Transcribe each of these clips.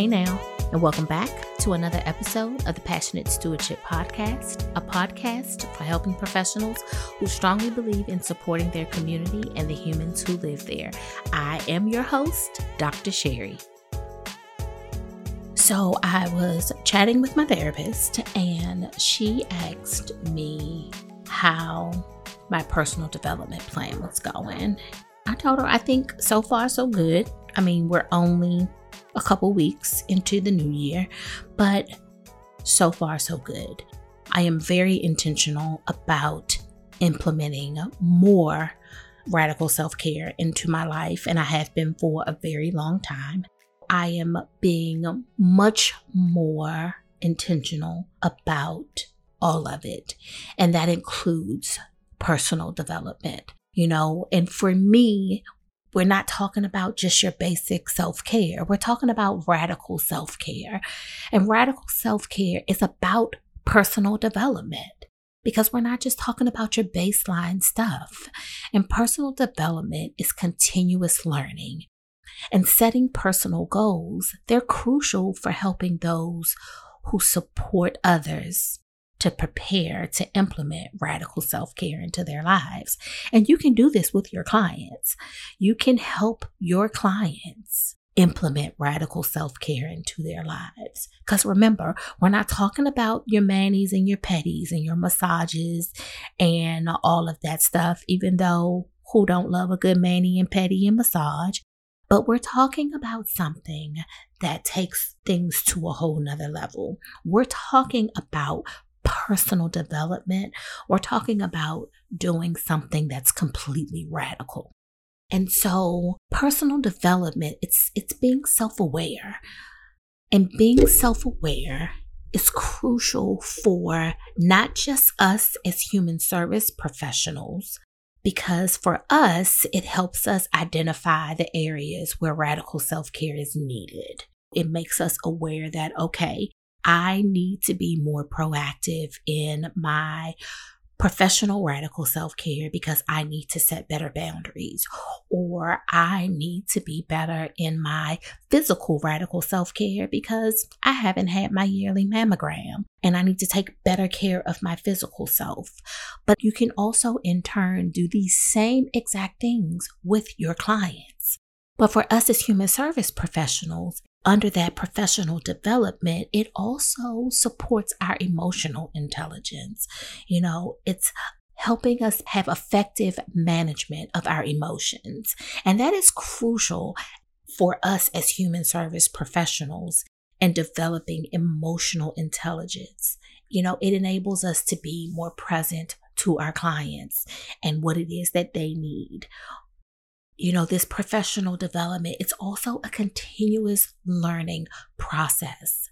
Hey now, and welcome back to another episode of the Passionate Stewardship Podcast, a podcast for helping professionals who strongly believe in supporting their community and the humans who live there. I am your host, Dr. Cherie. So, I was chatting with my therapist, and she asked me how my personal development plan was going. I told her I think so far so good. I mean, we're only a couple weeks into the new year, but so far, so good. I am very intentional about implementing more radical self care into my life, and I have been for a very long time. I am being much more intentional about all of it, and that includes personal development. You know, and for me, we're not talking about just your basic self care. We're talking about radical self care. And radical self care is about personal development because we're not just talking about your baseline stuff. And personal development is continuous learning. And setting personal goals, they're crucial for helping those who support others to prepare to implement radical self care into their lives. And you can do this with your clients. You can help your clients implement radical self care into their lives. Because remember, we're not talking about your manis and your petties and your massages and all of that stuff, even though who don't love a good mani and petty and massage. But we're talking about something that takes things to a whole nother level. We're talking about personal development, we're talking about doing something that's completely radical. And so personal development, it's it's being self-aware. And being self-aware is crucial for not just us as human service professionals, because for us, it helps us identify the areas where radical self care is needed. It makes us aware that, okay, I need to be more proactive in my professional radical self care because I need to set better boundaries, or I need to be better in my physical radical self care because I haven't had my yearly mammogram and I need to take better care of my physical self. But you can also, in turn, do these same exact things with your clients. But for us as human service professionals, under that professional development, it also supports our emotional intelligence. You know, it's helping us have effective management of our emotions. And that is crucial for us as human service professionals and developing emotional intelligence. You know, it enables us to be more present to our clients and what it is that they need you know, this professional development, it's also a continuous learning process.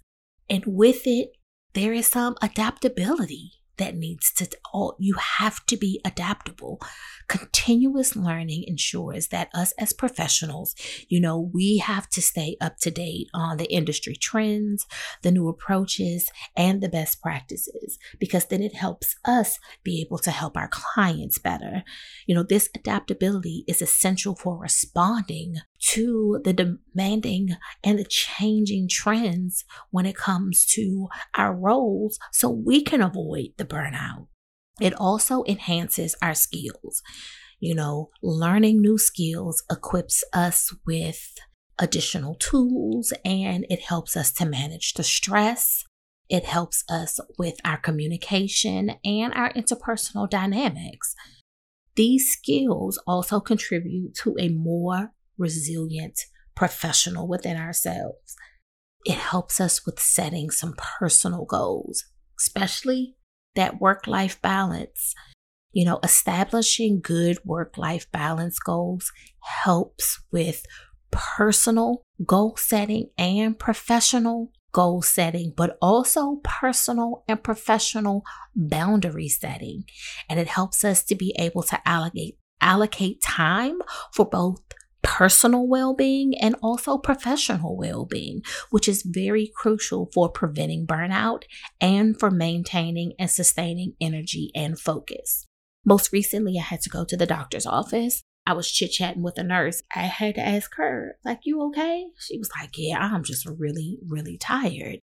And with it, there is some adaptability that needs to all you have to be adaptable. Continuous learning ensures that us as professionals you know we have to stay up to date on the industry trends the new approaches and the best practices because then it helps us be able to help our clients better. You know this adaptability is essential for responding to the demanding and the changing trends when it comes to our roles so we can avoid the burnout. It also enhances our skills. You know, learning new skills equips us with additional tools and it helps us to manage the stress. It helps us with our communication and our interpersonal dynamics. These skills also contribute to a more resilient professional within ourselves. It helps us with setting some personal goals, especially that work life balance. You know, establishing good work life balance goals helps with personal goal setting and professional goal setting, but also personal and professional boundary setting. And it helps us to be able to allocate allocate time for both personal well being and also professional well being, which is very crucial for preventing burnout and for maintaining and sustaining energy and focus. Most recently, I had to go to the doctor's office. I was chit chatting with a nurse. I had to ask her, like, you okay? She was like, yeah, I'm just really, really tired.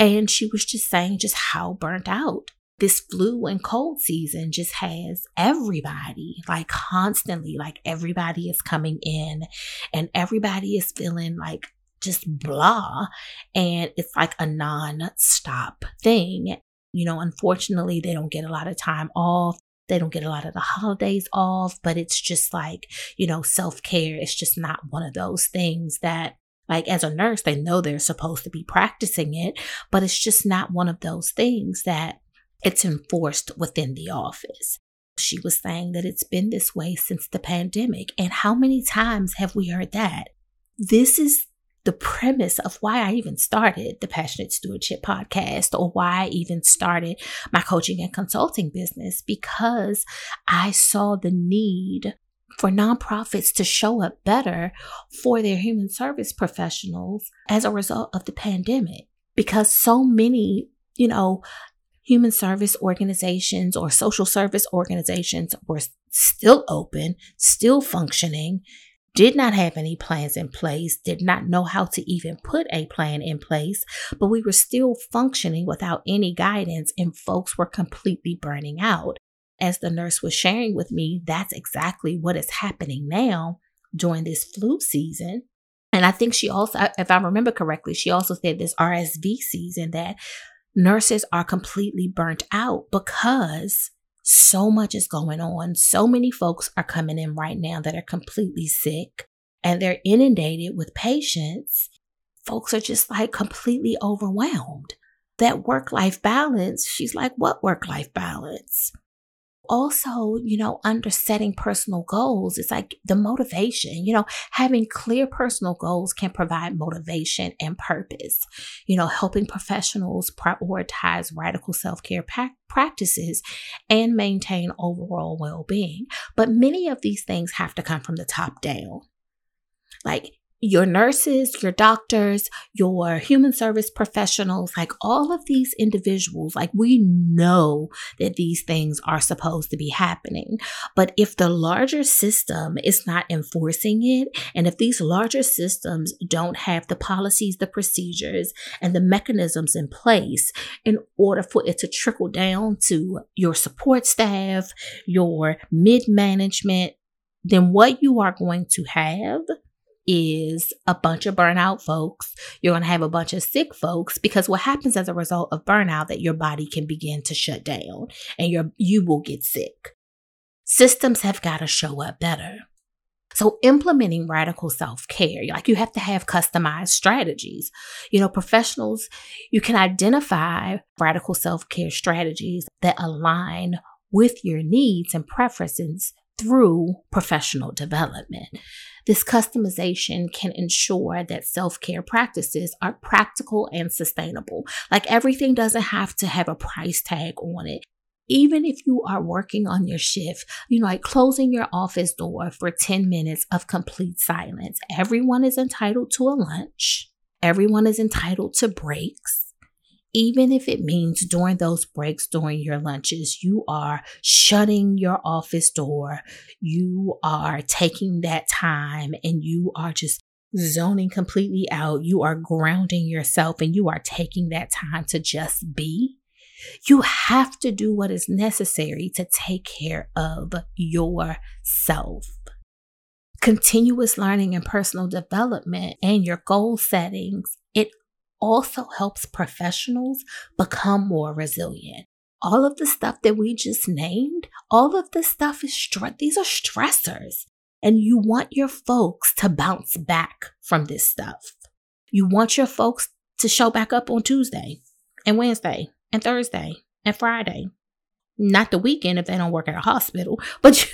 And she was just saying just how burnt out this flu and cold season just has everybody like constantly like everybody is coming in and everybody is feeling like just blah and it's like a non-stop thing. You know unfortunately they don't get a lot of time off they don't get a lot of the holidays off but it's just like you know self-care it's just not one of those things that like as a nurse they know they're supposed to be practicing it but it's just not one of those things that it's enforced within the office. She was saying that it's been this way since the pandemic. And how many times have we heard that? This is the premise of why I even started the Passionate Stewardship podcast or why I even started my coaching and consulting business because I saw the need for nonprofits to show up better for their human service professionals as a result of the pandemic. Because so many, you know, human service organizations or social service organizations were still open, still functioning, did not have any plans in place, did not know how to even put a plan in place, but we were still functioning without any guidance and folks were completely burning out. As the nurse was sharing with me, that's exactly what is happening now during this flu season. And I think she also, if I remember correctly, she also said this RSV season that nurses are completely burnt out because so much is going on. So many folks are coming in right now that are completely sick and they're inundated with patients. Folks are just like completely overwhelmed. That work life balance, she's like, what work life balance? Also, you know, under setting personal goals, it's like the motivation, you know, having clear personal goals can provide motivation and purpose, you know, helping professionals prioritize radical self care pa- practices and maintain overall well being. But many of these things have to come from the top down. Like your nurses, your doctors, your human service professionals, like all of these individuals, like we know that these things are supposed to be happening. But if the larger system is not enforcing it, and if these larger systems don't have the policies, the procedures, and the mechanisms in place in order for it to trickle down to your support staff, your mid management, then what you are going to have is a bunch of burnout folks. You're going to have a bunch of sick folks because what happens as a result of burnout that your body can begin to shut down and your you will get sick. Systems have got to show up better. So implementing radical self-care, like you have to have customized strategies. You know, professionals, you can identify radical self-care strategies that align with your needs and preferences through professional development. This customization can ensure that self care practices are practical and sustainable. Like everything doesn't have to have a price tag on it. Even if you are working on your shift, you know, like closing your office door for 10 minutes of complete silence. Everyone is entitled to a lunch. Everyone is entitled to breaks even if it means during those breaks, during your lunches, you are shutting your office door, you are taking that time and you are just zoning completely out. You are grounding yourself and you are taking that time to just be. You have to do what is necessary to take care of yourself. Continuous learning and personal development and your goal settings, it also helps professionals become more resilient. All of the stuff that we just named, all of this stuff is stress. These are stressors. And you want your folks to bounce back from this stuff. You want your folks to show back up on Tuesday and Wednesday and Thursday and Friday. Not the weekend if they don't work at a hospital, but you,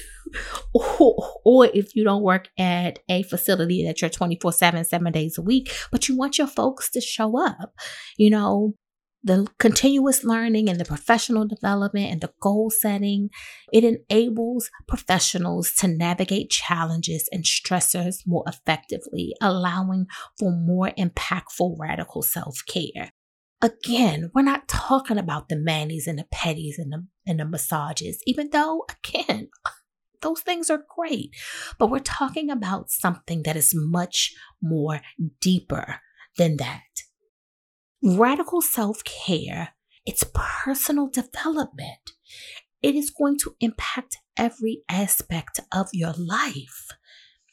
or, or if you don't work at a facility that you're 24 7, seven days a week, but you want your folks to show up. You know, the continuous learning and the professional development and the goal setting, it enables professionals to navigate challenges and stressors more effectively, allowing for more impactful radical self care. Again, we're not talking about the manis and the petties and the, and the massages, even though, again, those things are great. But we're talking about something that is much more deeper than that. Radical self care, it's personal development. It is going to impact every aspect of your life.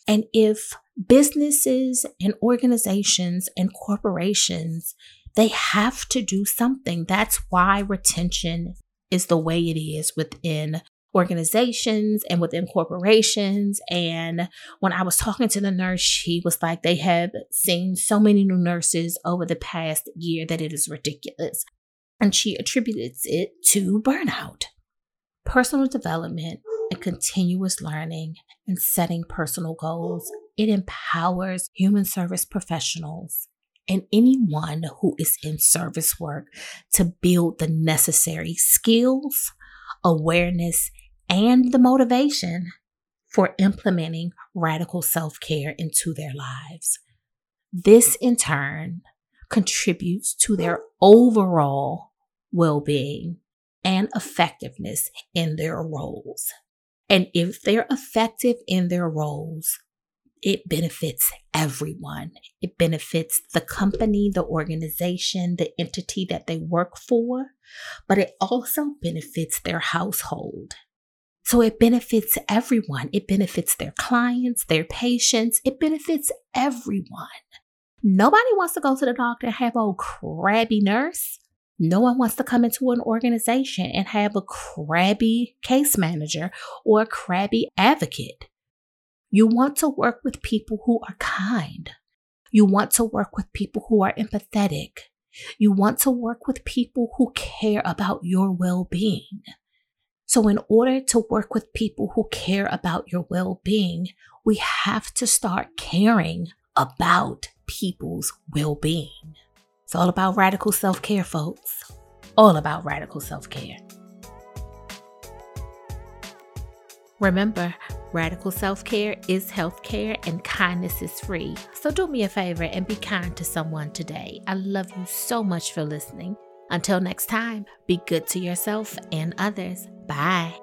And if businesses and organizations and corporations, they have to do something. That's why retention is the way it is within organizations and within corporations. And when I was talking to the nurse, she was like, they have seen so many new nurses over the past year that it is ridiculous. And she attributes it to burnout. Personal development and continuous learning and setting personal goals. It empowers human service professionals and anyone who is in service work to build the necessary skills, awareness, and the motivation for implementing radical self care into their lives. This, in turn, contributes to their overall well being and effectiveness in their roles. And if they're effective in their roles, it benefits everyone. It benefits the company, the organization, the entity that they work for, but it also benefits their household. So it benefits everyone. It benefits their clients, their patients. It benefits everyone. Nobody wants to go to the doctor and have a crabby nurse. No one wants to come into an organization and have a crabby case manager or a crabby advocate. You want to work with people who are kind. You want to work with people who are empathetic. You want to work with people who care about your well being. So, in order to work with people who care about your well being, we have to start caring about people's well being. It's all about radical self care, folks. All about radical self care. Remember, radical self care is health care and kindness is free. So do me a favor and be kind to someone today. I love you so much for listening. Until next time, be good to yourself and others. Bye.